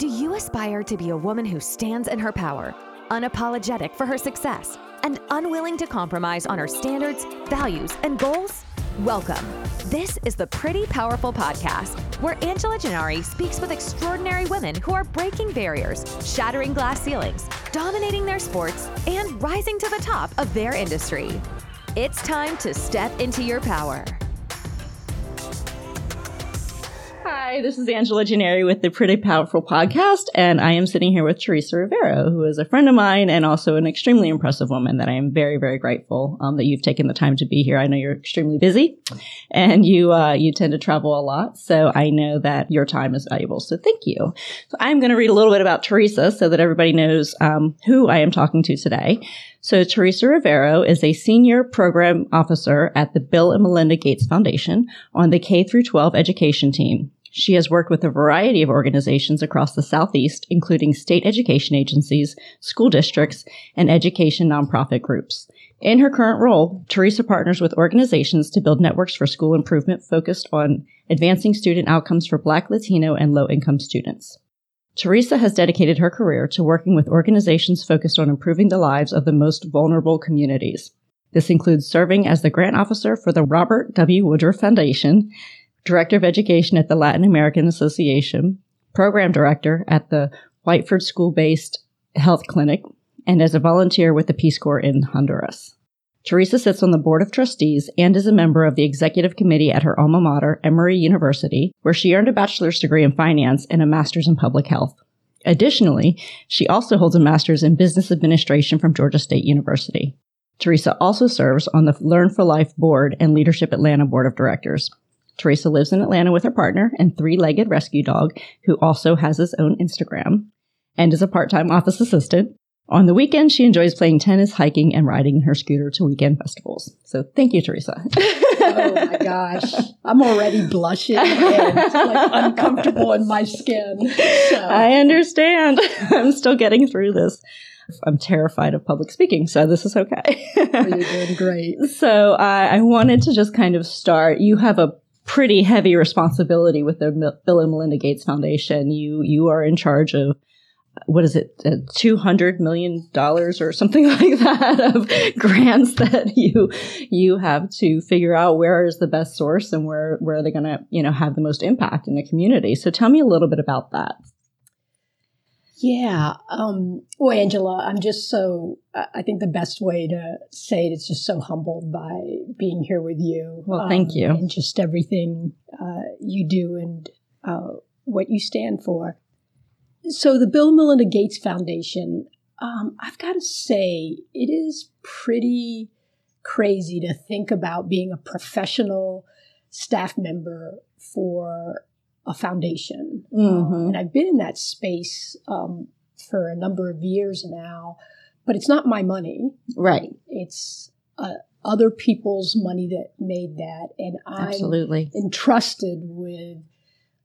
Do you aspire to be a woman who stands in her power, unapologetic for her success, and unwilling to compromise on her standards, values, and goals? Welcome. This is the Pretty Powerful Podcast, where Angela Gennari speaks with extraordinary women who are breaking barriers, shattering glass ceilings, dominating their sports, and rising to the top of their industry. It's time to step into your power. Hi, this is Angela Gennari with the Pretty Powerful Podcast, and I am sitting here with Teresa Rivero, who is a friend of mine and also an extremely impressive woman that I am very, very grateful um, that you've taken the time to be here. I know you're extremely busy, and you uh, you tend to travel a lot, so I know that your time is valuable. So thank you. So I'm going to read a little bit about Teresa so that everybody knows um, who I am talking to today. So Teresa Rivero is a senior program officer at the Bill and Melinda Gates Foundation on the K through 12 education team. She has worked with a variety of organizations across the Southeast, including state education agencies, school districts, and education nonprofit groups. In her current role, Teresa partners with organizations to build networks for school improvement focused on advancing student outcomes for Black, Latino, and low income students. Teresa has dedicated her career to working with organizations focused on improving the lives of the most vulnerable communities. This includes serving as the grant officer for the Robert W. Woodruff Foundation Director of Education at the Latin American Association, Program Director at the Whitefoord School based Health Clinic, and as a volunteer with the Peace Corps in Honduras. Teresa sits on the Board of Trustees and is a member of the Executive Committee at her alma mater, Emory University, where she earned a bachelor's degree in finance and a master's in public health. Additionally, she also holds a master's in business administration from Georgia State University. Teresa also serves on the Learn for Life Board and Leadership Atlanta Board of Directors. Teresa lives in Atlanta with her partner and three legged rescue dog, who also has his own Instagram and is a part time office assistant. On the weekend, she enjoys playing tennis, hiking, and riding her scooter to weekend festivals. So thank you, Teresa. oh my gosh. I'm already blushing and like uncomfortable in my skin. So. I understand. I'm still getting through this. I'm terrified of public speaking, so this is okay. You're doing great. So uh, I wanted to just kind of start. You have a pretty heavy responsibility with the Bill and Melinda Gates Foundation. You you are in charge of what is it, uh, two hundred million dollars or something like that of grants that you you have to figure out where is the best source and where where they're going to you know have the most impact in the community. So tell me a little bit about that. Yeah. Um, well, Angela, I'm just so, I think the best way to say it is just so humbled by being here with you. Well, thank um, you. And just everything uh, you do and uh, what you stand for. So, the Bill Melinda Gates Foundation, um, I've got to say, it is pretty crazy to think about being a professional staff member for a foundation. Mm-hmm. Um, and I've been in that space um, for a number of years now, but it's not my money. Right. It's uh, other people's money that made that. And I'm Absolutely. entrusted with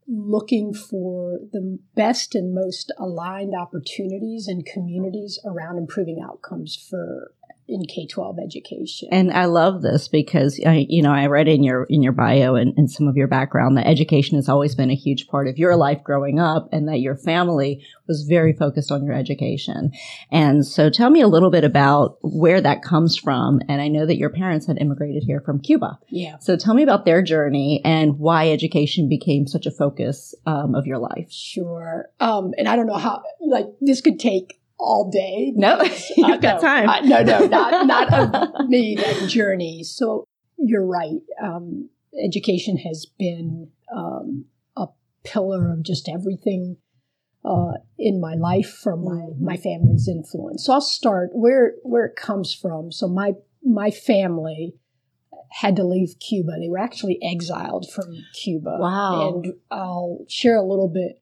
looking for the best and most aligned opportunities and communities around improving outcomes for in K twelve education. And I love this because I, you know, I read in your in your bio and, and some of your background that education has always been a huge part of your life growing up, and that your family was very focused on your education. And so, tell me a little bit about where that comes from. And I know that your parents had immigrated here from Cuba. Yeah. So tell me about their journey and why education became such a focus um, of your life. Sure. Um, and I don't know how like this could take all day. No, you've got no, time. Uh, no, no, not not of me that journey. So you're right. Um, education has been um, a pillar of just everything uh, in my life from my mm-hmm. my family's influence. So I'll start where where it comes from. So my my family had to leave Cuba. They were actually exiled from Cuba. Wow. And I'll share a little bit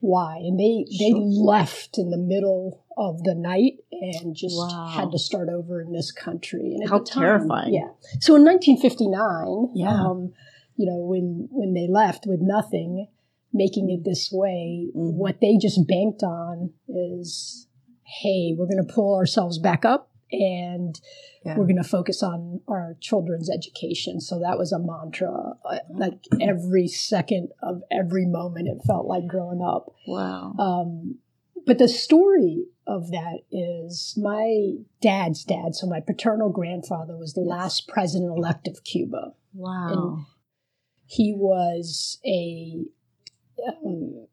why. And they they sure. left in the middle of the night and just wow. had to start over in this country. And how time, terrifying! Yeah. So in 1959, yeah. Um, you know, when when they left with nothing, making it this way, mm-hmm. what they just banked on is, hey, we're going to pull ourselves back up and Yeah. we're going to focus on our children's education. So that was a mantra. uh, Like every second of every moment, it felt like growing up. Wow. Um, but the story of that is my dad's dad, so my paternal grandfather, was the Yes. last president elect of Cuba. Wow. He was a, um,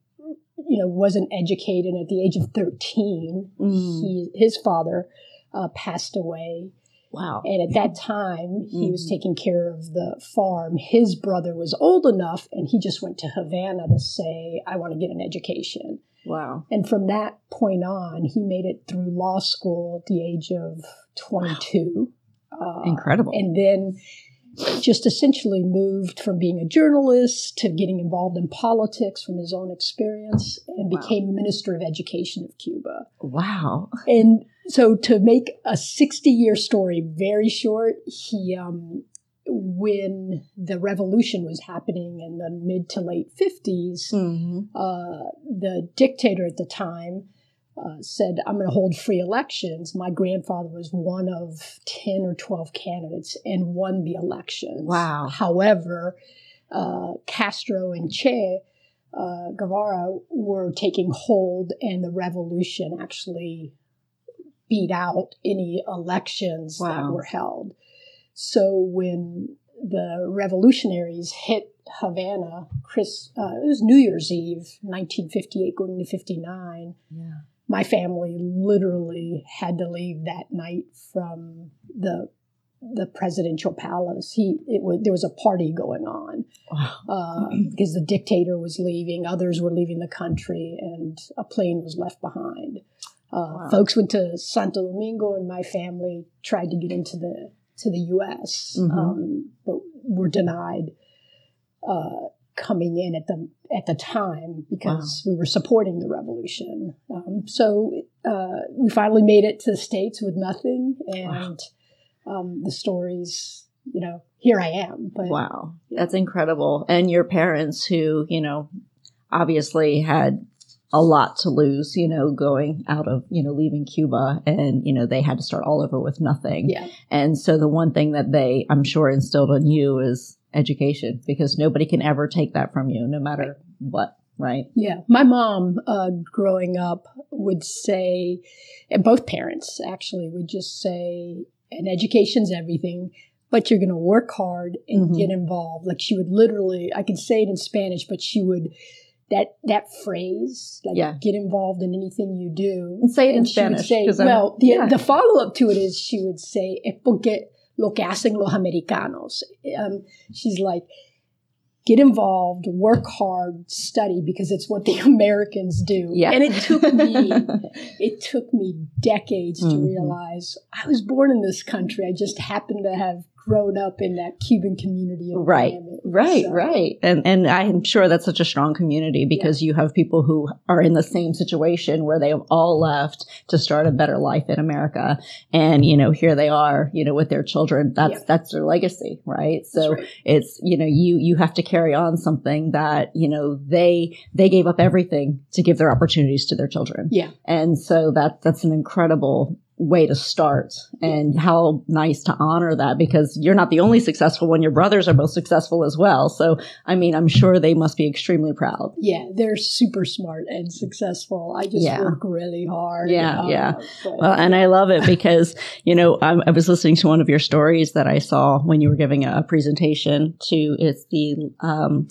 you know, wasn't educated at the age of 13. Mm. He, his father uh, passed away. Wow. And at that time, he was Mhm. taking care of the farm. His brother was old enough, and he just went to Havana to say, I want to get an education. Wow. And from that point on, he made it through law school at the age of 22. Uh, Incredible. And then just essentially moved from being a journalist to getting involved in politics from his own experience and Wow. became Minister of Education of Cuba. wow. And so to make a 60 year story very short, he, um, when the revolution was happening in the mid to late 50s, Mhm. uh, the dictator at the time uh, said, I'm going to hold free elections. My grandfather was one of 10 or 12 candidates and won the elections. Wow. However, uh, Castro and Che uh, Guevara were taking hold, and the revolution actually beat out any elections Wow. that were held. So when the revolutionaries hit Havana, Chris, uh, it was New Year's Eve, 1958, going to 59. Yeah. My family literally had to leave that night from the the presidential palace. He it was there was a party going on uh, because the dictator was leaving, others were leaving the country, and a plane was left behind. Uh, Wow. Folks went to Santo Domingo, and my family tried to get into the to the U.S., Mhm. um, but were denied uh, coming in at the at the time because we were supporting the revolution. Um, so uh, we finally made it to the states with nothing, and um, the stories, you know, here I am. But Wow. That's incredible. And your parents, who, you know, obviously had a lot to lose, you know, going out of, you know, leaving Cuba and, you know, they had to start all over with nothing. yeah, And so the one thing that they, I'm sure, instilled in you is education because nobody can ever take that from you, no matter what, right? Yeah, my mom, uh, growing up, would say, and both parents actually would just say, and education's everything, but you're going to work hard and Mhm. get involved." Like she would literally, I could say it in Spanish, but she would that that phrase, like Yeah. "get involved in anything you do." And say it in and she would Spanish. say, well, the, yeah. the follow up to it is she would say, "Es porque lo que hacen los americanos." Um, she's like, get involved, work hard, study because it's what the Americans do. yeah. And it took me it took me decades to Mhm. realize I was born in this country. I just happened to have grown up in that Cuban community Right. Right, So, right. And and I'm sure that's such a strong community because you have people who are in the same situation where they have all left to start a better life in America. And, you know, here they are, you know, with their children. That's Yeah. that's their legacy, right? So right. it's, you know, you you have to carry on something that, you know, they they gave up everything to give their opportunities to their children. Yeah. And so that that's an incredible way to start and how nice to honor that because you're not the only successful one your brothers are both successful as well so i mean i'm sure they must be extremely proud Yeah, they're super smart and successful. I just Yeah. work really hard. Yeah, yeah. but- well and i love it because you know I'm, i was listening to one of your stories that i saw when you were giving a presentation to it's the um,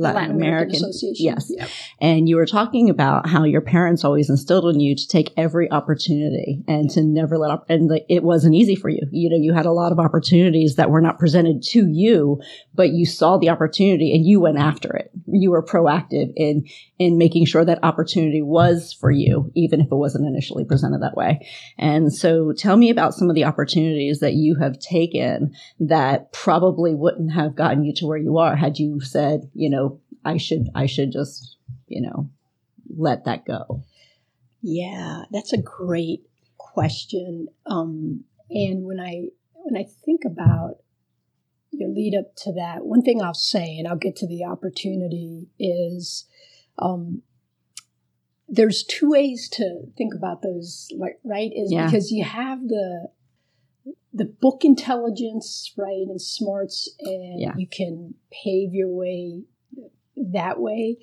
Latin, American, Association. yes, Yeah. and you were talking about how your parents always instilled in you to take every opportunity and to never let up and like, it wasn't easy for you you know you had a lot of opportunities that were not presented to you but you saw the opportunity and you went after it you were proactive in in making sure that opportunity was for you even if it wasn't initially presented that way and so tell me about some of the opportunities that you have taken that probably wouldn't have gotten you to where you are had you said you know i should i should just you know let that go Yeah, that's a great question. Um, and when I when I think about your lead up to that, one thing I'll say, and I'll get to the opportunity, is um, there's two ways to think about those. Like, right? Is Yeah. because you have the the book intelligence, right, and smarts, and Yeah. you can pave your way that way,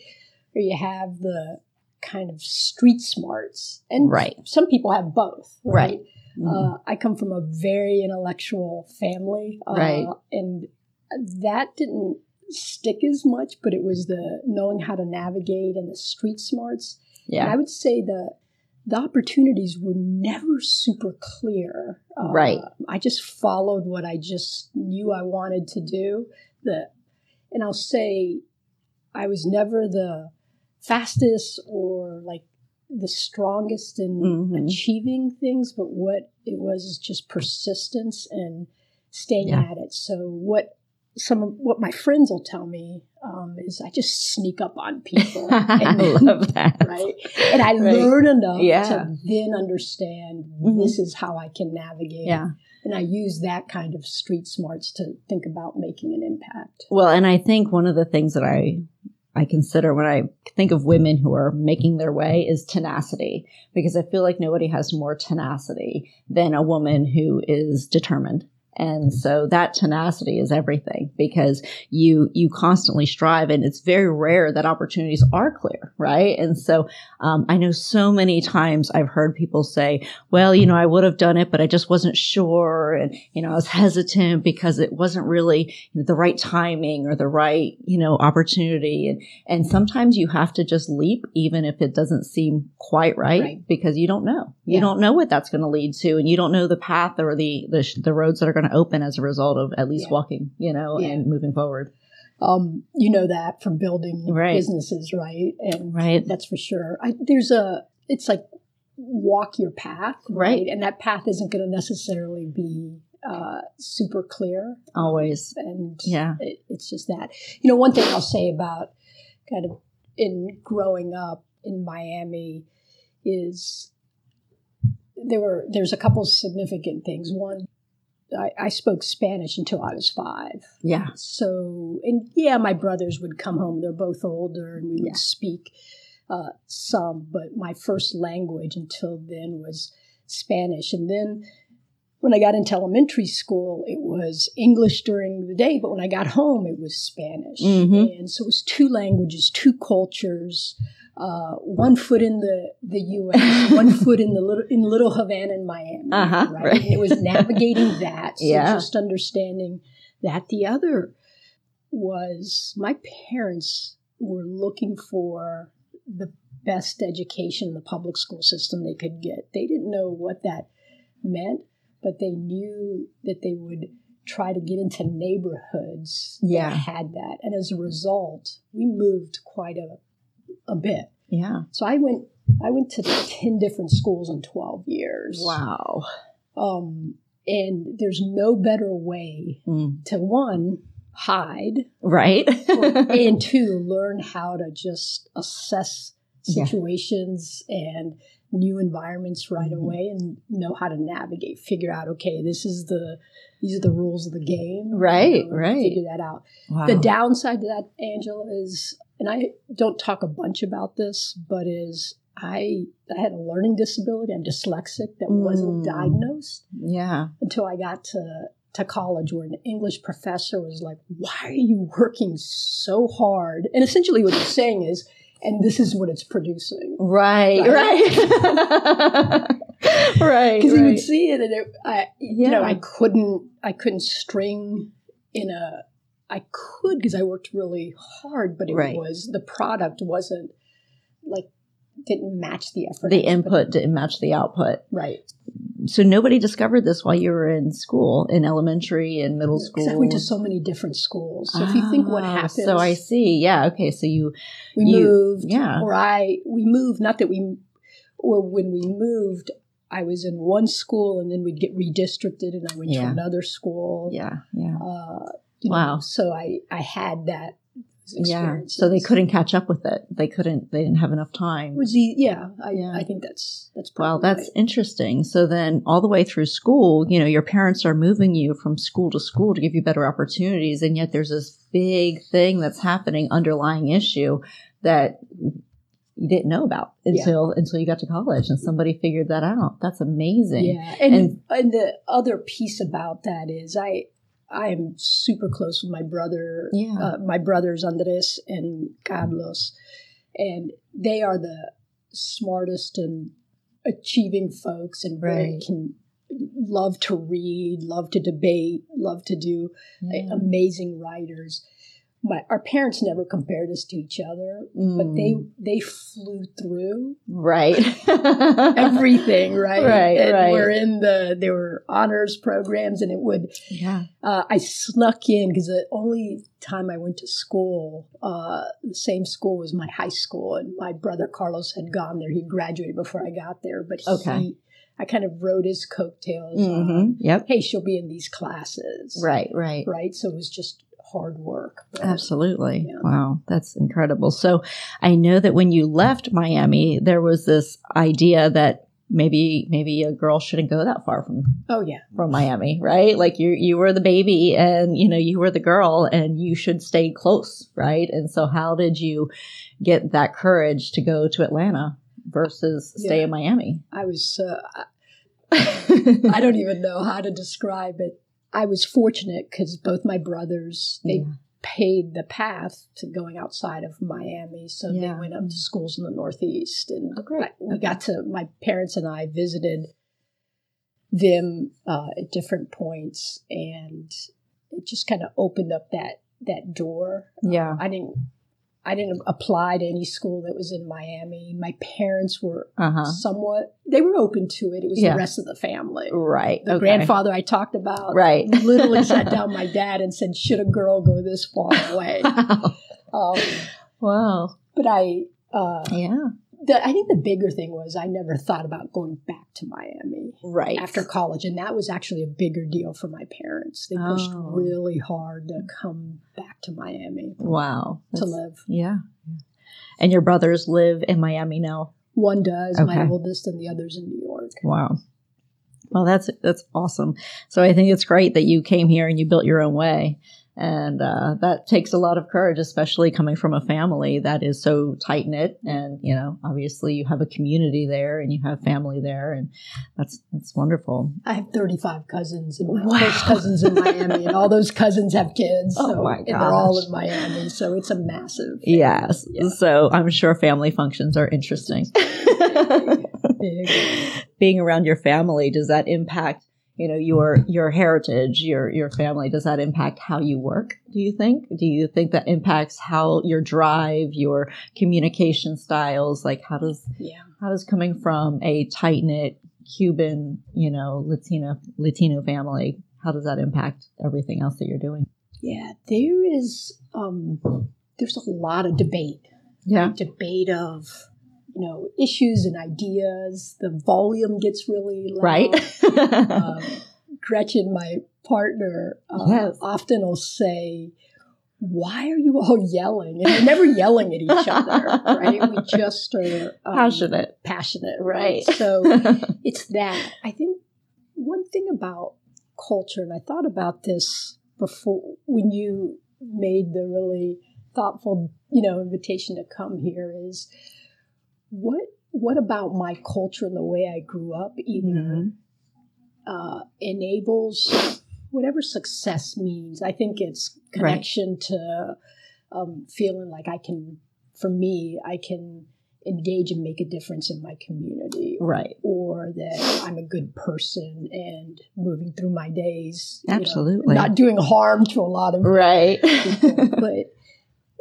or you have the kind of street smarts, and Right. some people have both, Right. right? Mhm. Uh, I come from a very intellectual family, uh, Right. and that didn't stick as much, but it was the knowing how to navigate and the street smarts. And I would say the the opportunities were never super clear. Uh, Right. I just followed what I just knew I wanted to do. The and I'll say I was never the fastest or like the strongest in Mhm. achieving things, but what it was is just persistence and staying Yeah. at it. So what some of what my friends will tell me um, is I just sneak up on people. I then- love that. right? And I Right. learn enough Yeah. to then understand Mhm. this is how I can navigate. Yeah. And I use that kind of street smarts to think about making an impact. Well, and I think one of the things that I I consider when I think of women who are making their way is tenacity because I feel like nobody has more tenacity than a woman who is determined. And so that tenacity is everything because you you constantly strive, and it's very rare that opportunities are clear, right? And so um, I know so many times I've heard people say, "Well, you know, I would have done it, but I just wasn't sure, and you know, I was hesitant because it wasn't really the right timing or the right you know opportunity." And and sometimes you have to just leap, even if it doesn't seem quite right, Right. because you don't know. You Yeah. don't know what that's going to lead to, and you don't know the path or the the, the roads that are going to open as a result of at least Yeah. walking, you know, Yeah. and moving forward. Um, you know that from building Right. businesses, right? And Right. that's for sure. I, there's a, it's like walk your path, right? Right. And that path isn't going to necessarily be uh, super clear. Always. And Yeah. it, it's just that. You know, one thing I'll say about kind of in growing up in Miami is there were there's a couple significant things. One, I, I spoke Spanish until I was five. Yeah. So, and yeah, my brothers would come home. They're both older, and we would speak uh, some. But my first language until then was Spanish, and then when I got into elementary school, it was English during the day. But when I got home, it was Spanish, Mhm. and so it was two languages, two cultures. Uh, one foot in the, the U.S., one foot in the little in Little Havana in Miami, Uh-huh, right? right. It was navigating that, so Yeah. just understanding that. The other was my parents were looking for the best education in the public school system they could get. They didn't know what that meant, but they knew that they would try to get into neighborhoods Yeah. that had that. And as a result, we moved quite a a bit. Yeah. So I went I went to 10 different schools in 12 years. Wow. Um and there's no better way Mm. to one hide Right. and two learn how to just assess Yeah. situations and new environments right Mhm. away and know how to navigate figure out okay this is the these are the rules of the game Right, right. figure that out wow. the downside to that angela is and i don't talk a bunch about this but is i i had a learning disability i'm dyslexic that wasn't Mm. diagnosed yeah. until I got to to college where an English professor was like, "Why are you working so hard?" And essentially, what he's saying is, "And this is what it's producing." Right. Right. right. Because you would see it, and it, I, you know, I couldn't, I couldn't string in a. I could because I worked really hard, but it Right. was the product wasn't like didn't match the effort. the I was putting- input didn't match the output. right? So nobody discovered this while you were in school, in elementary and middle school. I went to so many different schools. So if you think what Ah, happens, So I see. Yeah. Okay. So you. we You- moved yeah. or i we moved not that we or when we moved i was in one school and then we'd get redistricted and i went Yeah. to another school Yeah. Yeah. uh, you know, Wow. so i i had that Yeah. So they couldn't catch up with it. They couldn't. They didn't have enough time. was e- yeah I, Yeah. I think that's that's Well, that's interesting. So then, all the way through school, you know, your parents are moving you from school to school to give you better opportunities, and yet there's this big thing that's happening, underlying issue that you didn't know about until until you got to college and somebody figured that out. That's amazing. Yeah, and, and and the other piece about that is I I am super close with my brother. Yeah. Uh, my brothers Andres and Carlos, and they are the smartest and achieving folks, and Right. can love to read, love to debate, love to do Yeah. amazing writers. My, our parents never compared us to each other, but they Mm. they flew through right everything, right? Right, and right. We're in the there were honors programs, and it would. yeah. Uh, I snuck in because the only time I went to school, uh, the same school was my high school, and my brother Carlos had gone there. He graduated before I got there, but Okay. he, I kind of rode his coattails. hmm on, Yep. Hey, she'll be in these classes, Right. Right. Right. So it was just hard work. but- Absolutely. Yeah. Wow, that's incredible. So I know that when you left Miami, there was this idea that maybe maybe a girl shouldn't go that far from Oh yeah. from Miami, right? Like you you were the baby and you know you were the girl and you should stay close, right? And so how did you get that courage to go to Atlanta versus stay Yeah. in Miami? I was. Uh, I don't even know how to describe it. I was fortunate because both my brothers they Yeah. paid the path to going outside of Miami, so Yeah. they went up to schools in the Northeast, and Oh, great. I- we got to. My parents and I visited them uh, at different points, and it just kind of opened up that that door. Yeah. I didn't. I didn't apply to any school that was in Miami. My parents were Uh-huh. somewhat they were open to it. It was Yeah. the rest of the family. Right. The okay. grandfather I talked about Right. literally sat down my dad and said, "Should a girl go this far away?" um, wow. but I, uh, Yeah. The, I think the bigger thing was I never thought about going back to Miami Right. after college, and that was actually a bigger deal for my parents. They pushed Oh. really hard to come back to Miami Wow. to That's- live. Yeah. And your brothers live in Miami now? One does, my oldest, and the others in New York. Wow. Well, that's that's awesome. So I think it's great that you came here and you built your own way, and uh, that takes a lot of courage, especially coming from a family that is so tight knit. And you know, obviously, you have a community there, and you have family there, and that's that's wonderful. I have 35 cousins and my Wow. close cousins in Miami, and all those cousins have kids. Oh so, my And they're all gosh. in Miami, so it's a massive. Yes. Yeah. So I'm sure family functions are interesting. Being around your family does that impact? You know your your heritage, your your family. Does that impact how you work? Do you think? Do you think that impacts how your drive, your communication styles? Like how does Yeah. how does coming from a tight knit Cuban, you know, Latina Latino family, how does that impact everything else that you're doing? Yeah. There is, um, there's a lot of debate. Yeah. Debate of, you know, issues and ideas. The volume gets really loud. Right. um, Gretchen, my partner, uh, Yes. often will say, "Why are you all yelling?" And we're never yelling at each other, right? We just are um, Passionate. passionate, Right. So it's that. I think one thing about culture, and I thought about this before when you made the really thoughtful, you know, invitation to come here is what what about my culture and the way I grew up either Mhm. uh, enables whatever success means. I think it's connection to um, feeling like I can, for me, I can engage and make a difference in my community, Right. or that I'm a good person and moving through my days, you know, Absolutely. not doing harm to a lot of Right. people. but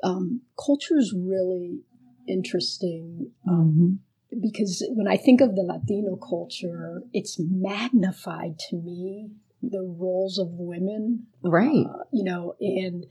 um, culture is really interesting. Um, Mhm. because when I think of the Latino culture, it's magnified to me the roles of women, Right. uh, you know, and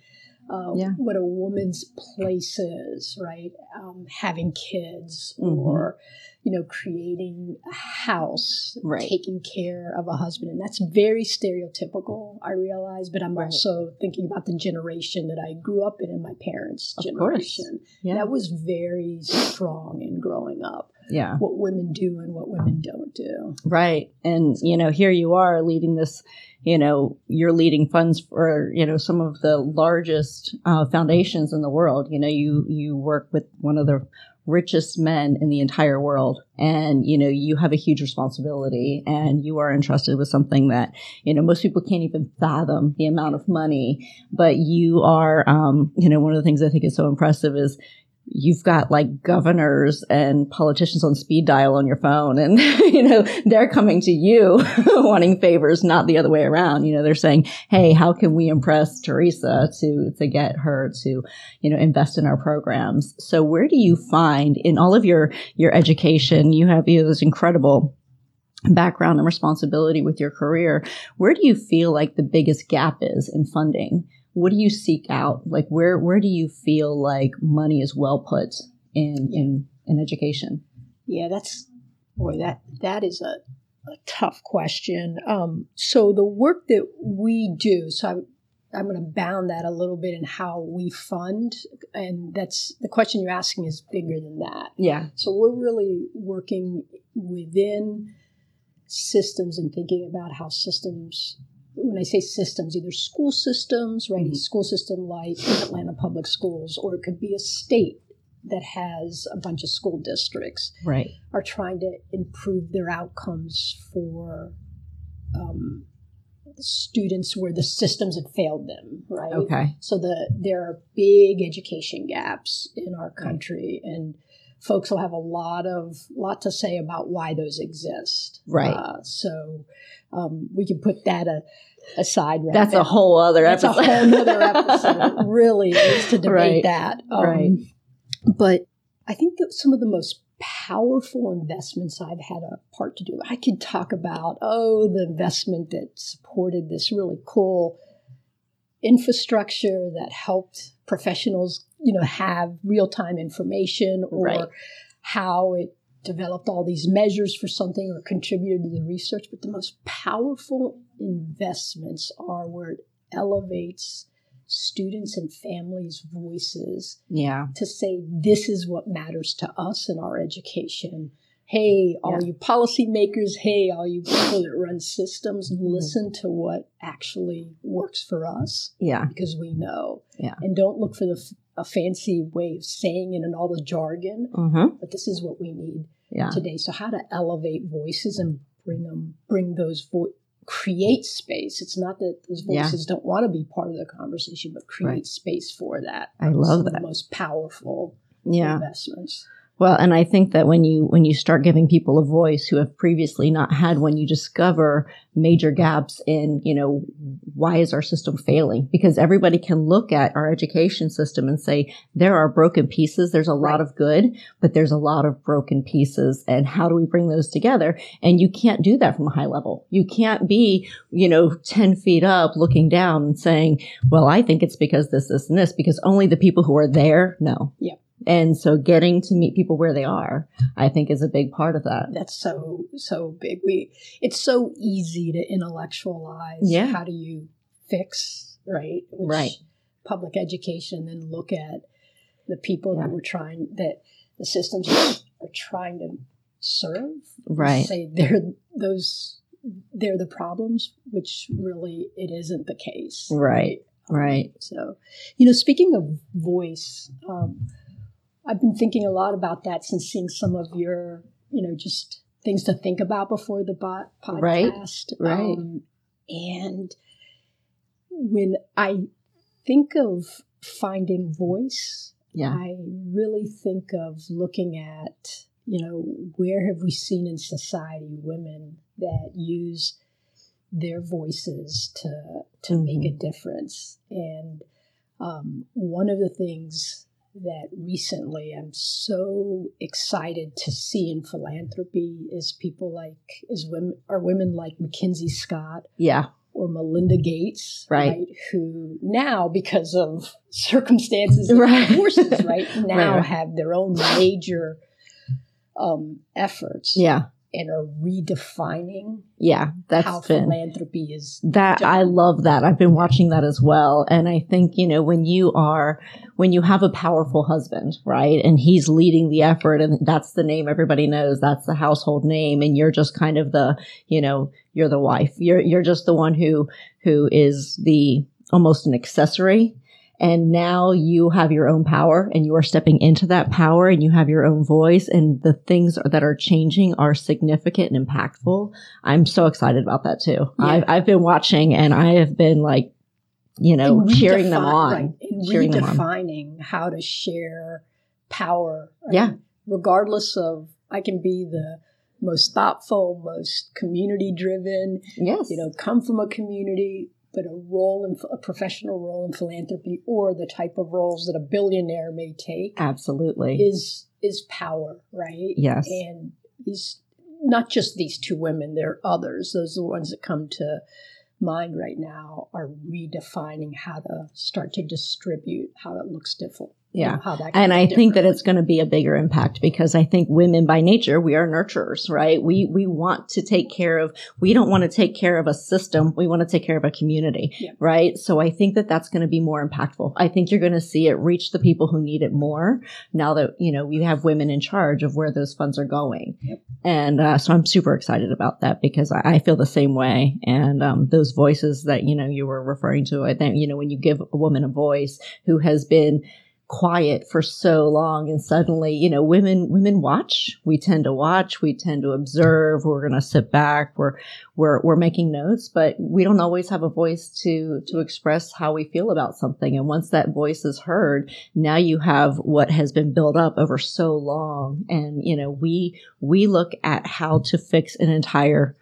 uh, Yeah. what a woman's place is, right? Um, having kids Mhm. or, you know, creating a house, Right. taking care of a husband. And that's very stereotypical, I realize, but I'm Right. also thinking about the generation that I grew up in and my parents' Of generation. Yeah. That was very strong in growing up. Yeah. What women do and what women don't do. Right. And, you know, here you are leading this, you know, you're leading funds for, you know, some of the largest uh, foundations in the world. You know, you, you work with one of the richest men in the entire world and you know you have a huge responsibility and you are entrusted with something that you know most people can't even fathom the amount of money but you are um, you know one of the things i think is so impressive is you've got like governors and politicians on speed dial on your phone and you know they're coming to you wanting favors not the other way around. You know they're saying hey how can we impress teresa to to get her to you know invest in our programs? So where do you find in all of your your education you have you know, this incredible background and responsibility with your career. Where do you feel like the biggest gap is in funding what do you seek out? Like where where do you feel like money is well put in in in education? Yeah, that's boy that that is a, a tough question. Um, so the work that we do, so I'm, I'm going to bound that a little bit in how we fund, and that's the question you're asking is bigger than that. Yeah. So we're really working within systems and thinking about how systems when I say systems, either school systems, right? Mm-hmm. School system like Atlanta Public Schools, or it could be a state that has a bunch of school districts, right? Are trying to improve their outcomes for um, students where the systems have failed them, right? Okay. So the there are big education gaps in our country, and folks will have a lot of lot to say about why those exist. Right. Uh, so um, we can put that a, aside. Right That's a whole other That's episode. a whole other episode. really is to debate right. that. Um, right. But I think that some of the most powerful investments I've had a part to do. I could talk about oh the investment that supported this really cool infrastructure that helped professionals you know have real time information or right. how it developed all these measures for something or contributed to the research, but the most powerful investments are where it elevates students and families' voices yeah. to say, this is what matters to us in our education. Hey, all yeah. you policymakers, hey, all you people that run systems, mm-hmm. listen to what actually works for us. Yeah. Because we know. Yeah. And don't look for the a fancy way of saying it and all the jargon, mm-hmm. but this is what we need yeah. today. So how to elevate voices and bring them, bring those vo- create space. It's not that those voices yeah. don't want to be part of the conversation, but create right. space for that. I love that. The most powerful yeah. investments. Well, and I think that when you when you start giving people a voice who have previously not had one, you discover major gaps in, you know, why is our system failing? Because everybody can look at our education system and say there are broken pieces, there's a lot right. of good, but there's a lot of broken pieces and how do we bring those together? And you can't do that from a high level. You can't be, you know, 10 feet up looking down and saying, well, I think it's because this, this, and this, because only the people who are there know. Yeah. And so getting to meet people where they are, I think is a big part of that. That's so, so big. We, it's so easy to intellectualize. Yeah. How do you fix, right? Which right. Public education, and look at the people Yeah. that we're trying, that the systems are trying to serve. Right. Say they're those, they're the problems, which really it isn't the case. Right. Right. So, you know, speaking of voice, um, I've been thinking a lot about that since seeing some of your, you know, just things to think about before the bot podcast. Right. right. Um, and when I think of finding voice, yeah. I really think of looking at, you know, where have we seen in society women that use their voices to to mm-hmm. make a difference. And um, one of the things that recently I'm so excited to see in philanthropy is people like is women are women like MacKenzie Scott. Yeah. Or Melinda Gates, right? right who now, because of circumstances, right. forces, right now right. have their own major um, efforts. Yeah and are redefining yeah that's how been philanthropy is that done. i love that. I've been watching that as well. And i think you know when you are when you have a powerful husband right and he's leading the effort and that's the name everybody knows that's the household name and you're just kind of the you know you're the wife. You're you're just the one who who is the almost an accessory And now you have your own power and you are stepping into that power and you have your own voice and the things that are changing are significant and impactful. I'm so excited about that too. Yeah. I've, I've been watching and I have been like, you know, cheering them on. right, cheering them on. redefining how to share power. right? Yeah. Regardless of, I can be the most thoughtful, most community driven, Yes. you know, come from a community, but a role in a professional role in philanthropy or the type of roles that a billionaire may take Absolutely. is is power, right? Yes. And these not just these two women, there are others. Those are the ones that come to mind right now are redefining how to start to distribute, how it looks different. Yeah. know, how that And I think that it's going to be a bigger impact because I think women by nature, we are nurturers, right? We, we want to take care of, we don't want to take care of a system. We want to take care of a community, Yeah. right? So I think that that's going to be more impactful. I think you're going to see it reach the people who need it more now that, you know, we have women in charge of where those funds are going. Yep. And uh, so I'm super excited about that because I, I feel the same way. And um, those voices that, you know, you were referring to, I think, you know, when you give a woman a voice who has been quiet for so long and suddenly you know women women watch. We tend to watch. We tend to observe. We're going to sit back. We're we're we're making notes but we don't always have a voice to to express how we feel about something. And once that voice is heard now you have what has been built up over so long. And you know we we look at how to fix an entire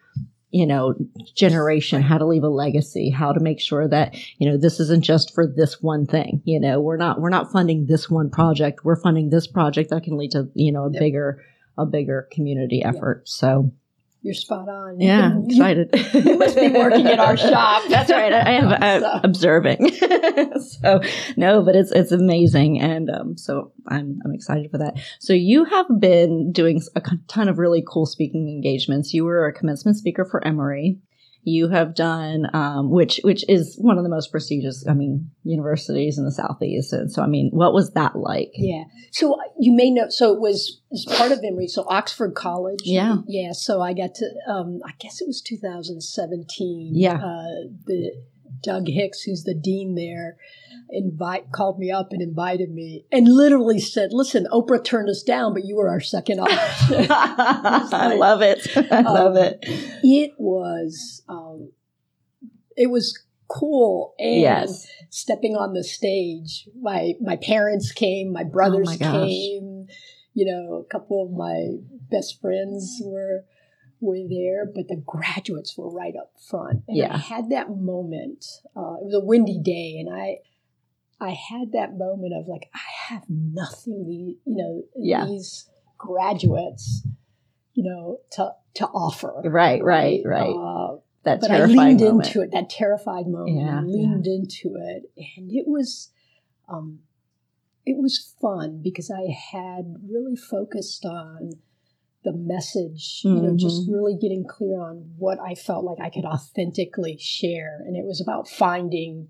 you know generation how to leave a legacy how to make sure that you know this isn't just for this one thing you know we're not we're not funding this one project. We're funding this project that can lead to you know a Yep. bigger a bigger community effort. So you're spot on. yeah You- excited. You must be working at our shop. that's right. I, I am uh, So- observing. So no but it's it's amazing and um so i'm i'm excited for that. So you have been doing a ton of really cool speaking engagements. You were a commencement speaker for emory you have done um, which which is one of the most prestigious i mean universities in the southeast and so i mean what was that like Yeah. So uh, you may know. So it was as part of Emory. So Oxford College. Yeah. Yeah. So I got to. Um, I guess it was 2017. Yeah. Uh, the Doug Hicks, who's the dean there, invite called me up and invited me, and literally said, "Listen, Oprah turned us down, but you were our second option." i love it i love Um, it it was. Um, it was cool and yes stepping on the stage. My my parents came, my brothers Oh my came. You know, a couple of my best friends were were there, but the graduates were right up front. And Yeah. I had that moment. Uh, it was a windy day, and I I had that moment of like I have nothing. You know Yeah. these graduates, you know, to to offer. right right right Uh, that but I leaned moment. into it, that terrified moment. Yeah, I leaned into it, and it was, um, it was fun because I had really focused on the message. You know, just Mhm. really getting clear on what I felt like I could authentically share, and it was about finding.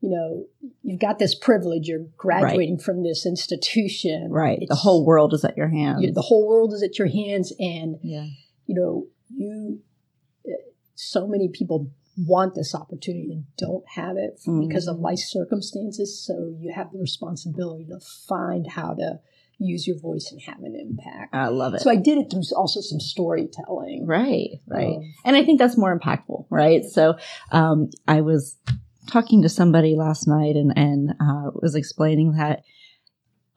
You know, you've got this privilege. You're graduating from this institution, Right. The whole world is at your hands. you- the whole world is at your hands, and yeah. you know, you, uh, so many people want this opportunity and don't have it because of Mhm. life circumstances. So you have the responsibility to find how to use your voice and have an impact. I love it. So I did it through also some storytelling. right. Right. Um, and I think that's more impactful, right? So um, I was talking to somebody last night and and uh, was explaining that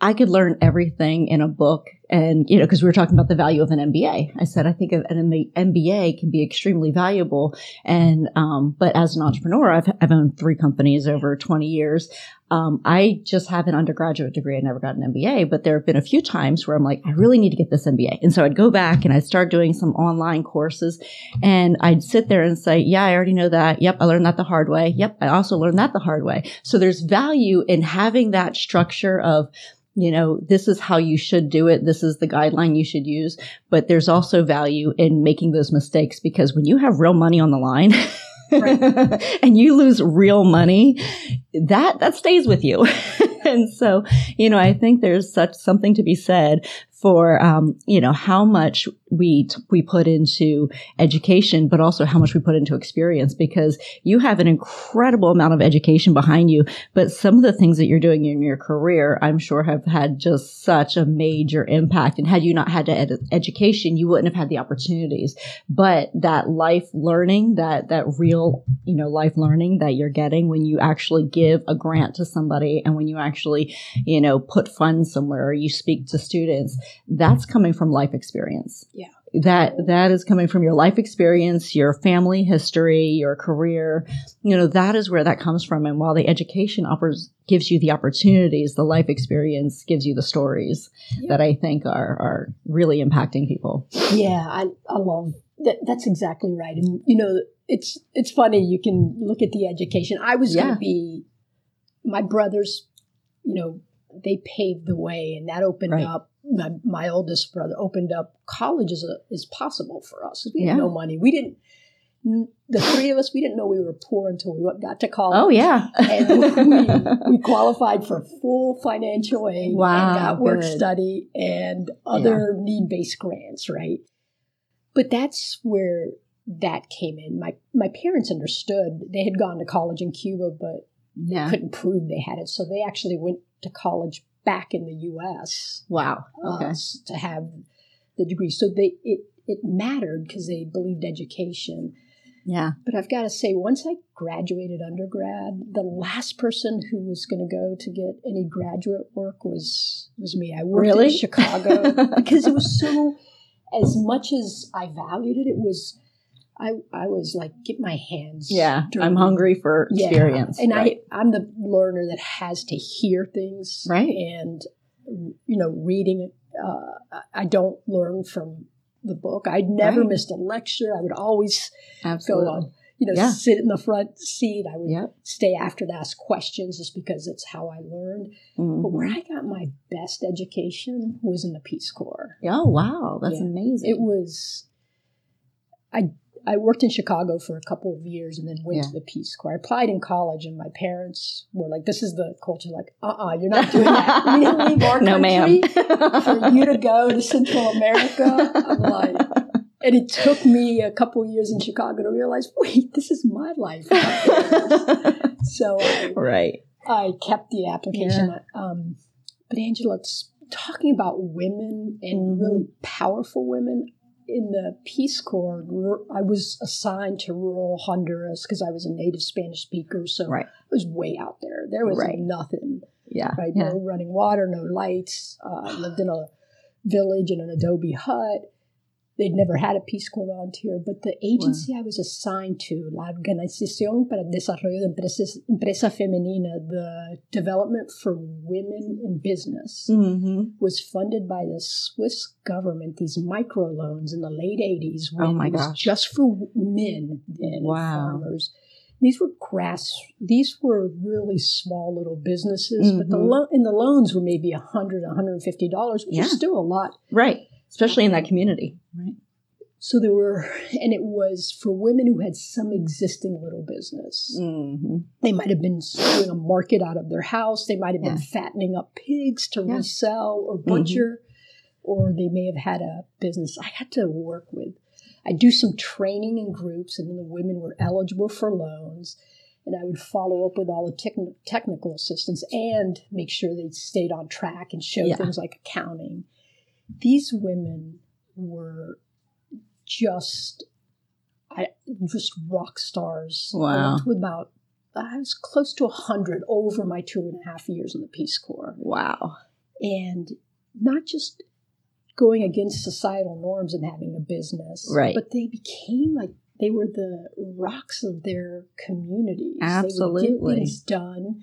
I could learn everything in a book, and you know, because we were talking about the value of an MBA. I said I think an MBA can be extremely valuable, and um, but as an entrepreneur, I've I've owned three companies over twenty years. Um, I just have an undergraduate degree. I never got an MBA, but there have been a few times where I'm like, I really need to get this MBA. And so I'd go back and I'd start doing some online courses and I'd sit there and say, yeah, I already know that. Yep. I learned that the hard way. Yep. I also learned that the hard way. So there's value in having that structure of, you know, this is how you should do it. This is the guideline you should use. But there's also value in making those mistakes because when you have real money on the line, and you lose real money, that that stays with you. and so, you know, I think there's such something to be said for um, you know how much we we put into education, but also how much we put into experience. Because you have an incredible amount of education behind you, but some of the things that you're doing in your career, I'm sure, have had just such a major impact. And had you not had ed- education, you wouldn't have had the opportunities. But that life learning, that that real you know life learning that you're getting when you actually give a grant to somebody, and when you actually you know put funds somewhere, or you speak to students, that's coming from life experience. Yeah. That that is coming from your life experience, your family history, your career. You know, that is where that comes from. And while the education offers gives you the opportunities, the life experience gives you the stories Yeah. that I think are are really impacting people. Yeah, I, I love that. That's exactly right. And you know, it's it's funny. You can look at the education. I was going to be my brothers. You know, they paved the way, and that opened Right. up. My, my oldest brother opened up college as a, is possible for us. We had Yeah. no money. We didn't. The three of us, we didn't know we were poor until we got to college. Oh yeah. and we, we qualified for full financial aid Wow, and got work good. study and other need-based grants right but that's where that came in my my parents understood they had gone to college in cuba but yeah. couldn't prove they had it so they actually went to college back in the us Wow. uh, Okay. s- to have the degree so they it it mattered because they believed education Yeah. but I've got to say, once I graduated undergrad, the last person who was going to go to get any graduate work was was me. I worked Really? in Chicago because it was so. As much as I valued it, it was. I I was like, get my hands. Yeah. dirty. I'm hungry for Yeah. experience. and right. I I'm the learner that has to hear things, Right. And you know, reading. Uh, I don't learn from the book. I'd never Right. missed a lecture. I would always go Absolutely. on, you know, Yeah. sit in the front seat. I would Yep. stay after to ask questions just because it's how I learned. But where Mhm. I got my best education was in the Peace Corps. Oh wow, that's Yeah. amazing. It was, I I worked in Chicago for a couple of years and then went Yeah. to the Peace Corps. I applied in college, and my parents were like, "This is the culture." Like, uh, uh-uh, uh, you are not doing that. We didn't leave our no, country ma'am. for you to go to Central America. I'm like, and it took me a couple of years in Chicago to realize, wait, this is my life. so I, right. I kept the application. Um, but Angela, it's talking about women and Mhm. really powerful women in the Peace Corps. I was assigned to rural Honduras because I was a native Spanish speaker, so Right. I was way out there. There was Right. nothing Yeah. right? Yeah. No running water, no lights. Uh, I lived in a village in an adobe hut. They'd never had a Peace Corps volunteer, but the agency I was assigned to, La Organización para el Desarrollo de Empresas, Empresa Femenina, the development for women in business, Mm-hmm. was funded by the Swiss government, these microloans in the late 80s when Oh my it was gosh. just for men and Wow. farmers. These were grass. These were really small little businesses, but the Mhm. lo- and the loans were maybe a hundred, one hundred and fifty dollars, which Yeah. is still a lot. Right. Especially in that community. Right. So there were, and it was for women who had some existing little business. Mm-hmm. They might have been doing a market out of their house. They might have been fattening up pigs to Yeah. Mm-hmm. resell or butcher, or they may have had a business. I had to work with. I do some training in groups, and then the women were eligible for loans. And I would follow up with all the techn technical assistance and make sure they stayed on track and show Yeah. things like accounting. These women were just, I just rock stars. Wow. with about I was close to a hundred over my two and a half years in the Peace Corps, Wow. and not just going against societal norms and having a business, Right. But they became like they were the rocks of their communities. they would Absolutely. get things done.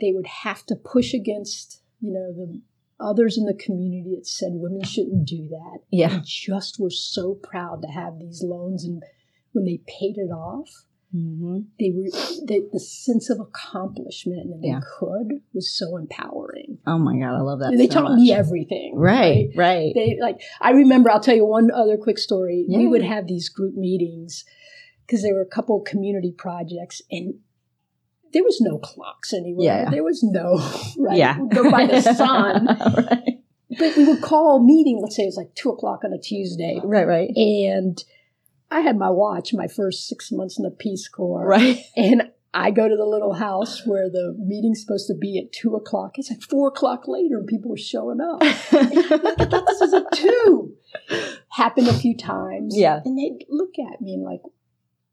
They would have to push against you know the others in the community that said women shouldn't do that. Yeah. They just were so proud to have these loans, and when they paid it off Mm-hmm. they were the, the sense of accomplishment and they could was so empowering. Oh my God, I love that. they so taught much. me everything. Right. Right. They like I remember. I'll tell you one other quick story. We would have these group meetings because there were a couple of community projects and. There was no clocks anywhere. Yeah. There was no right. yeah. Go by the sun. right. but we would call a meeting. Let's say it was like two o'clock on a Tuesday, right, right, and I had my watch my first six months in the Peace Corps, right. and I go to the little house where the meeting's supposed to be at two o'clock. It's like four o'clock later, and people were showing up. Thought this was at two. Happened a few times. Yeah. And they'd look at me and like,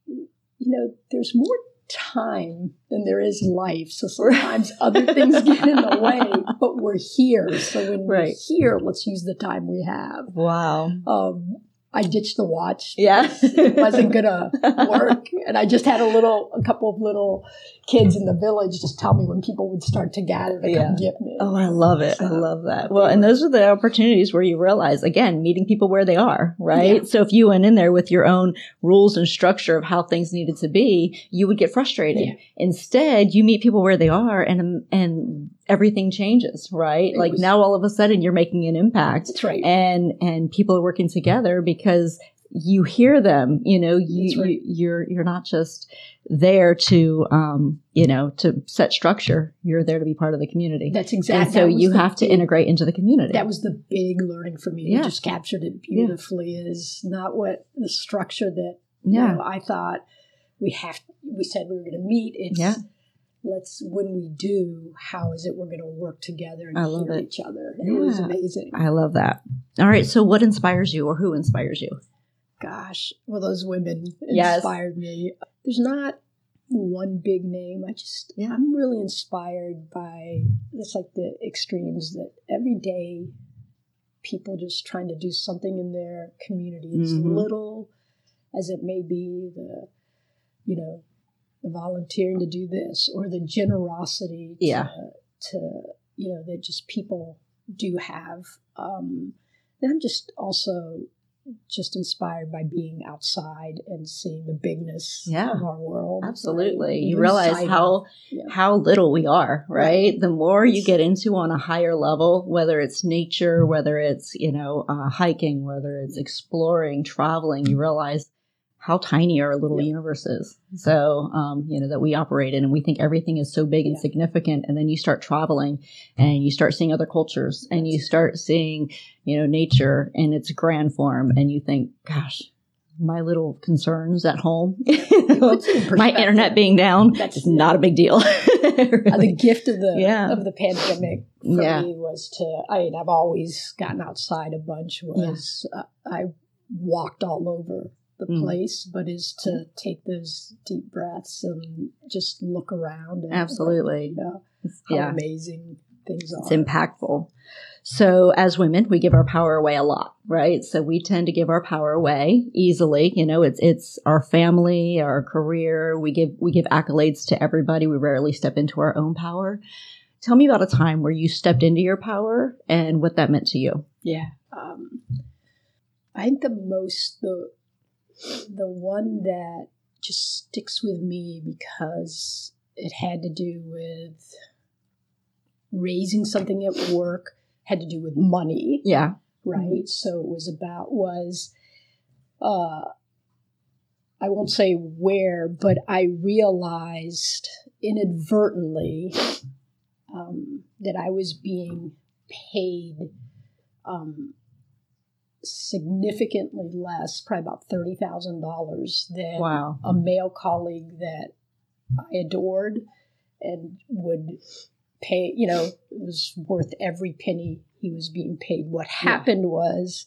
you know, there's more time than there is life. So sometimes other things get in the way, but we're here. So when Right. we're here, let's use the time we have. wow. Um, I ditched the watch. Yeah. It wasn't gonna work. And I just had a little, a couple of little kids in the village just tell me when people would start to gather to Yeah. come get me. Oh, I love it. I love that. Well, and those are the opportunities where you realize, again, meeting people where they are, right? Yeah. So if you went in there with your own rules and structure of how things needed to be, you would get frustrated. Yeah. Instead, you meet people where they are and, and everything changes, right? It like was- now all of a sudden you're making an impact That's right. and, and people are working together because you hear them, you know, you, right. you you're you're not just there to, um, you know, to set structure. You're there to be part of the community. That's exactly. And so you have to integrate into the community. That was the big learning for me. Yeah. You just captured it beautifully. Is not what the structure that yeah. you know, I thought we have. We said we were going to meet. It's Yeah. Let's when we do, how is it we're going to work together and I love hear it. each other? It was amazing. I love that. All right. So what inspires you or who inspires you? Gosh, well, those women Yes. inspired me. There's not one big name. I just Yeah. I'm really inspired by it's like the extremes that every day people just trying to do something in their community as Mhm. little as it may be the you know the volunteering to do this or the generosity to, Yeah. to you know that just people do have um and i'm just also just inspired by being outside and seeing the bigness Yeah. of our world Absolutely. right? You realize how yeah. how little we are, right? Right. The more you get into on a higher level, whether it's nature, whether it's, you know, uh, hiking, whether it's exploring, traveling, you realize how tiny our little Yeah. universe is. So, um, you know, that we operate in and we think everything is so big and Yeah. significant. And then you start traveling and you start seeing other cultures and you start seeing, you know, nature in its grand form. And you think, gosh, my little concerns at home, you know, puts it in my internet being down That's- is not a big deal. Uh, the gift of the Yeah. of the pandemic for Yeah. me was to I mean I've always gotten outside a bunch was uh, I walked all over the Mm. place but is to take those deep breaths and just look around and Absolutely. you know how yeah, amazing things are it's impactful. So, as women, we give our power away a lot, right? So we tend to give our power away easily. You know, it's it's our family, our career. We give we give accolades to everybody. We rarely step into our own power. Tell me about a time where you stepped into your power and what that meant to you. Yeah. Um, I think the most the the one that just sticks with me because it had to do with raising something at work, had to do with money, Yeah. right? So it was about was uh I won't say where, but I realized inadvertently um, that I was being paid um, significantly less, probably about thirty thousand dollars, than Wow. a male colleague that I adored and would pay. You know, it was worth every penny he was being paid. What happened was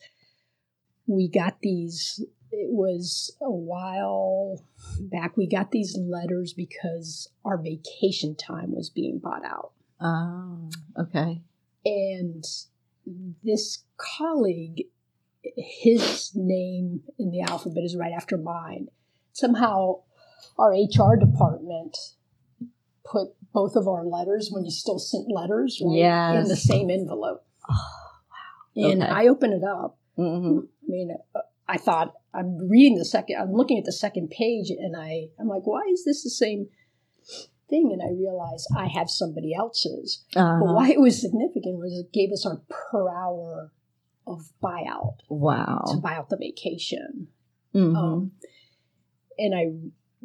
we got these. It was a while back. We got these letters because our vacation time was being bought out. Oh, okay. And this colleague, his name in the alphabet is right after mine. Somehow, our HR department put both of our letters when you still sent letters right, Yes. in the same envelope. Wow! And Okay. I open it up. hmm I mean, uh, I thought I'm reading the second. I'm looking at the second page, and I I'm like, why is this the same thing? And I realize I have somebody else's. But Uh-huh. why it was significant was it gave us our per hour of buyout Wow. to buy out the vacation. Mhm. Um, and I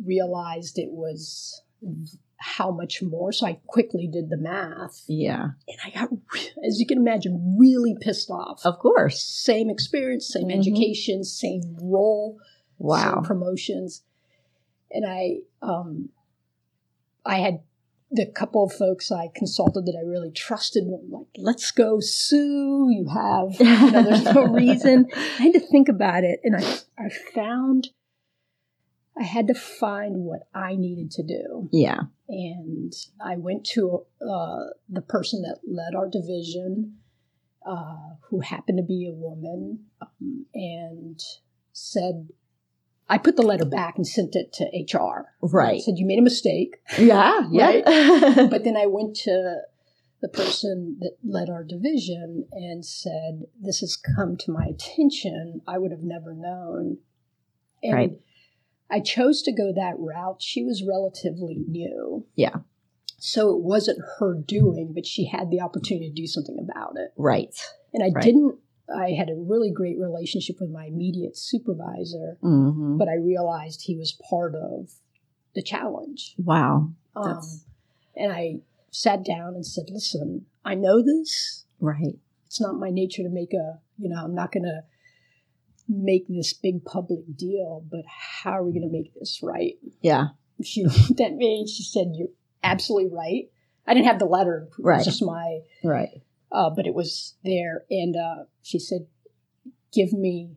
realized it was how much more. So I quickly did the math. Yeah. And I got, as you can imagine, really pissed off. Of course. Same experience, same Mhm. education, same role, Wow. same promotions. And I, um, I had the couple of folks I consulted that I really trusted were like, let's go sue. You have, you know, there's no reason. I had to think about it. And I, I found I had to find what I needed to do. Yeah. And I went to uh, the person that led our division, uh, who happened to be a woman, um, and said, I put the letter back and sent it to HR. I Right. said, You made a mistake. Yeah. Yeah. But then I went to the person that led our division and said, This has come to my attention. I would have never known. And Right. I chose to go that route. She was relatively new. Yeah. So it wasn't her doing, but she had the opportunity to do something about it. right. And I Right. didn't, I had a really great relationship with my immediate supervisor, hmm but I realized he was part of the challenge. Wow. Um, and I sat down and said, listen, I know this. Right. It's not my nature to make a, you know, I'm not going to make this big public deal, but how are we going to make this right? Yeah. She looked at me and she said, you're absolutely right. I didn't have the letter. It Right. was just my, Right. Uh, but it was there. And uh, she said, give me,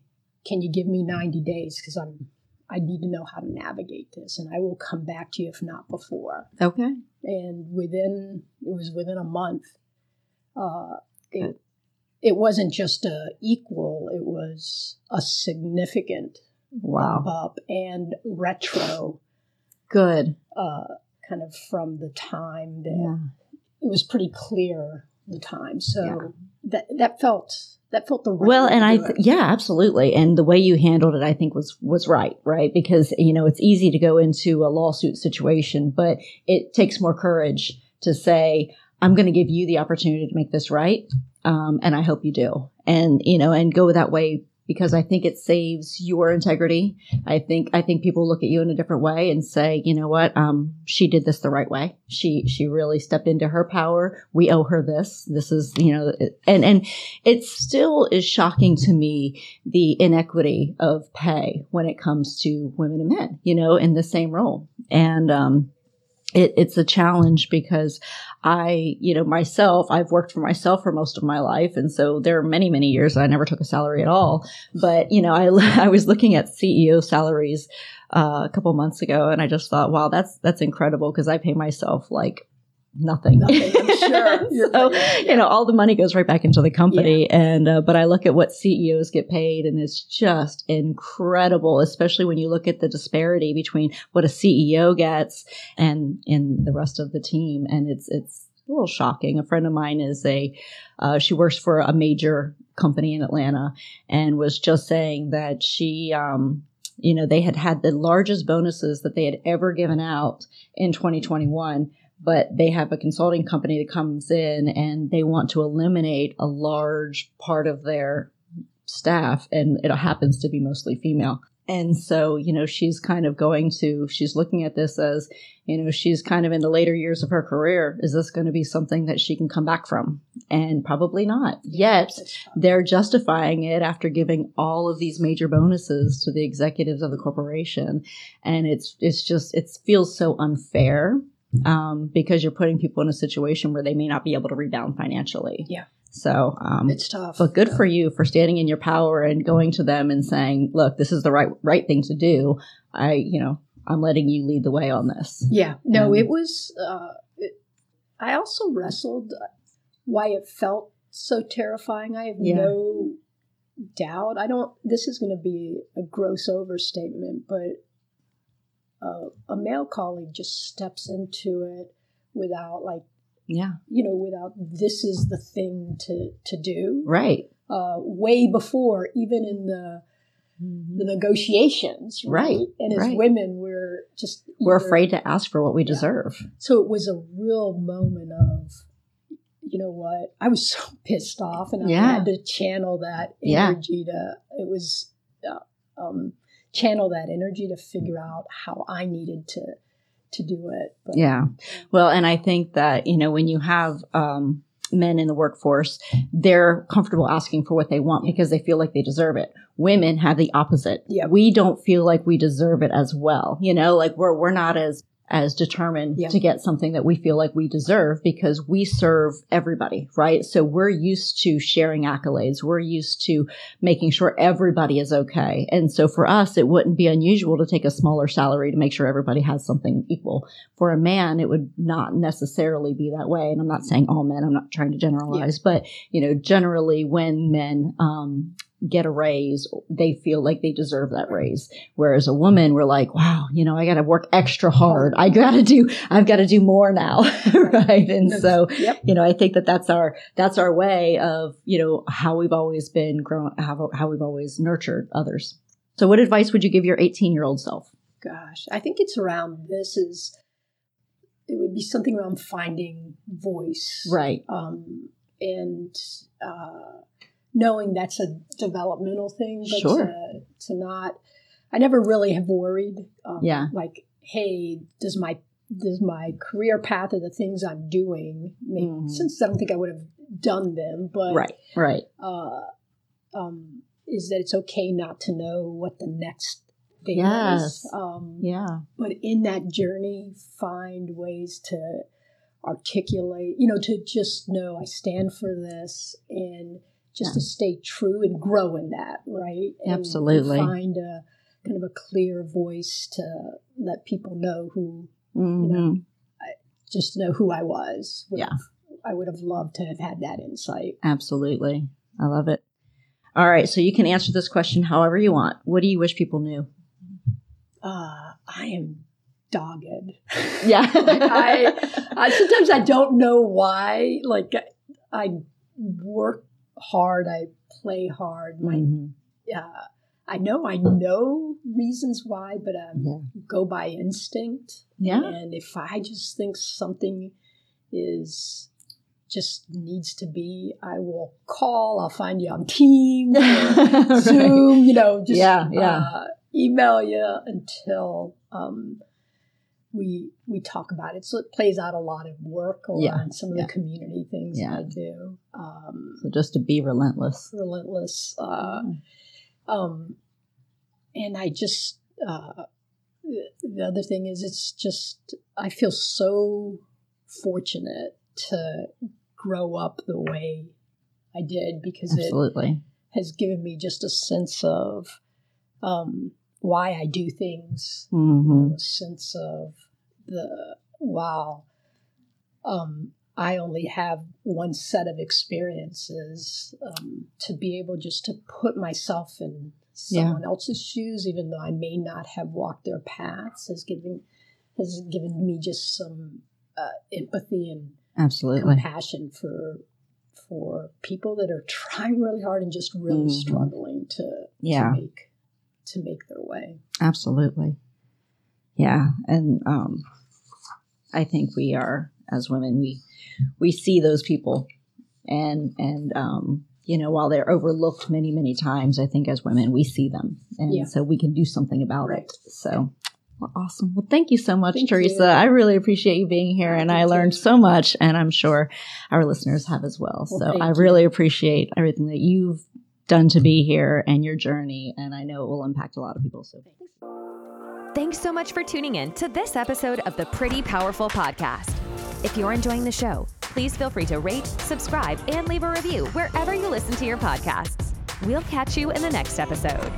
can you give me 90 days? Because I'm, I need to know how to navigate this and I will come back to you if not before Okay. and within it was within a month uh, it, it wasn't just a equal it was a significant bump Wow. up and retro Good. uh, kind of from the time that Yeah. it was pretty clear the time so Yeah. that that felt that felt the right Well, and I, th- yeah, absolutely. And the way you handled it, I think was, was right, right? Because, you know, it's easy to go into a lawsuit situation, but it takes more courage to say, I'm going to give you the opportunity to make this right. Um, and I hope you do. And, you know, and go that way because I think it saves your integrity. I think, I think people look at you in a different way and say, you know what? Um, she did this the right way. She, she really stepped into her power. We owe her this. This is, you know, and, and it still is shocking to me the inequity of pay when it comes to women and men, you know, in the same role. And, um, it, it's a challenge because I, you know, myself, I've worked for myself for most of my life. And so there are many, many years I never took a salary at all. But, you know, I, I was looking at CEO salaries uh, a couple months ago and I just thought, wow, that's, that's incredible because I pay myself like nothing. Nothing, I'm sure. So, you know, all the money goes right back into the company. And, uh, but I look at what CEOs get paid and it's just incredible, especially when you look at the disparity between what a CEO gets and in the rest of the team. And it's, it's a little shocking. A friend of mine is a, uh, she works for a major company in Atlanta and was just saying that she, um, you know, they had had the largest bonuses that they had ever given out in 2021 but they have a consulting company that comes in and they want to eliminate a large part of their staff and it happens to be mostly female. And so you know she's kind of going to she's looking at this as you know she's kind of in the later years of her career. Is this going to be something that she can come back from? And probably not. Yet they're justifying it after giving all of these major bonuses to the executives of the corporation. And it's it's just it feels so unfair um, because you're putting people in a situation where they may not be able to rebound financially Yeah. so um, it's tough but good for you for standing in your power and going to them and saying look this is the right right thing to do i you know i'm letting you lead the way on this Yeah, no, Um, it was. Uh, it, I also wrestled why it felt so terrifying. I have Yeah. no doubt. I don't. This is going to be a gross overstatement, but uh, a male colleague just steps into it without, like, yeah you know, without this is the thing to to do. right Uh, way before, even in the the negotiations, Right, And as right. women, we're just we're afraid to ask for what we deserve so it was a real moment of, you know what? I was so pissed off, and Yeah. I had to channel that Yeah. energy to. It was uh, um, channel that energy to figure out how I needed to to do it. But, yeah. Well, and I think that, you know, when you have, um, men in the workforce, they're comfortable asking for what they want because they feel like they deserve it. Women have the opposite. Yeah. We don't feel like we deserve it as well. You know, like we're, we're not as as determined yeah. to get something that we feel like we deserve because we serve everybody, right? So we're used to sharing accolades. We're used to making sure everybody is okay. And so for us, it wouldn't be unusual to take a smaller salary to make sure everybody has something equal. For a man, it would not necessarily be that way. And I'm not saying all men, I'm not trying to generalize, yeah. but you know, generally when men, um, get a raise, they feel like they deserve that raise. Whereas a woman, we're like, wow, you know, I got to work extra hard. I got to do, I've got to do more now. right. And so, yep. you know, I think that that's our, that's our way of, you know, how we've always been grown, how, how we've always nurtured others. So what advice would you give your 18 year old self? Gosh, I think it's around this is, it would be something around finding voice. Right. Um, and, uh, knowing that's a developmental thing, but sure. to, to not, I never really have worried. Um, yeah. Like, hey, does my does my career path or the things I'm doing make mm. sense? I don't think I would have done them, but right, right. Uh, um, is that it's okay not to know what the next thing yes. is? Um, yeah. But in that journey, find ways to articulate. You know, to just know I stand for this and just yeah. to stay true and grow in that, right? And Absolutely. Find a kind of a clear voice to let people know who, mm-hmm. you know, mm-hmm. I, just know who I was. Would yeah. Have, I would have loved to have had that insight. Absolutely. I love it. All right. So you can answer this question however you want. What do you wish people knew? Uh, I am dogged. Yeah. I, I, sometimes I don't know why. Like I work hard. I play hard. My, mm-hmm. uh, I know I know reasons why, but um, yeah. go by instinct. Yeah. And if I just think something is just needs to be, I will call. I'll find you on Teams, right. Zoom. You know, just yeah, yeah. Uh, email you until um, we we talk about it. So it plays out a lot of work on yeah. some of yeah. the community things yeah. I do. Um, so just to be relentless, relentless. Uh, um, and I just uh, the other thing is it's just I feel so fortunate to grow up the way I did because Absolutely. it has given me just a sense of um, why I do things, mm-hmm. you know, a sense of the wow. Um, I only have one set of experiences um, to be able just to put myself in someone yeah. else's shoes, even though I may not have walked their paths, has given has given me just some uh, empathy and absolutely compassion for for people that are trying really hard and just really mm-hmm. struggling to, yeah. to make to make their way. Absolutely. Yeah. And um, I think we are, as women, we we see those people and and um, you know, while they're overlooked many, many times, I think as women we see them. And yeah. so we can do something about right. it. So well, awesome. Well, thank you so much, thank Teresa. You. I really appreciate you being here, and I learned so much, and I'm sure our listeners have as well. well so I really you. appreciate everything that you've done to be here and your journey, and I know it will impact a lot of people. So thanks. Thanks so much for tuning in to this episode of the Pretty Powerful Podcast. If you're enjoying the show, please feel free to rate, subscribe, and leave a review wherever you listen to your podcasts. We'll catch you in the next episode.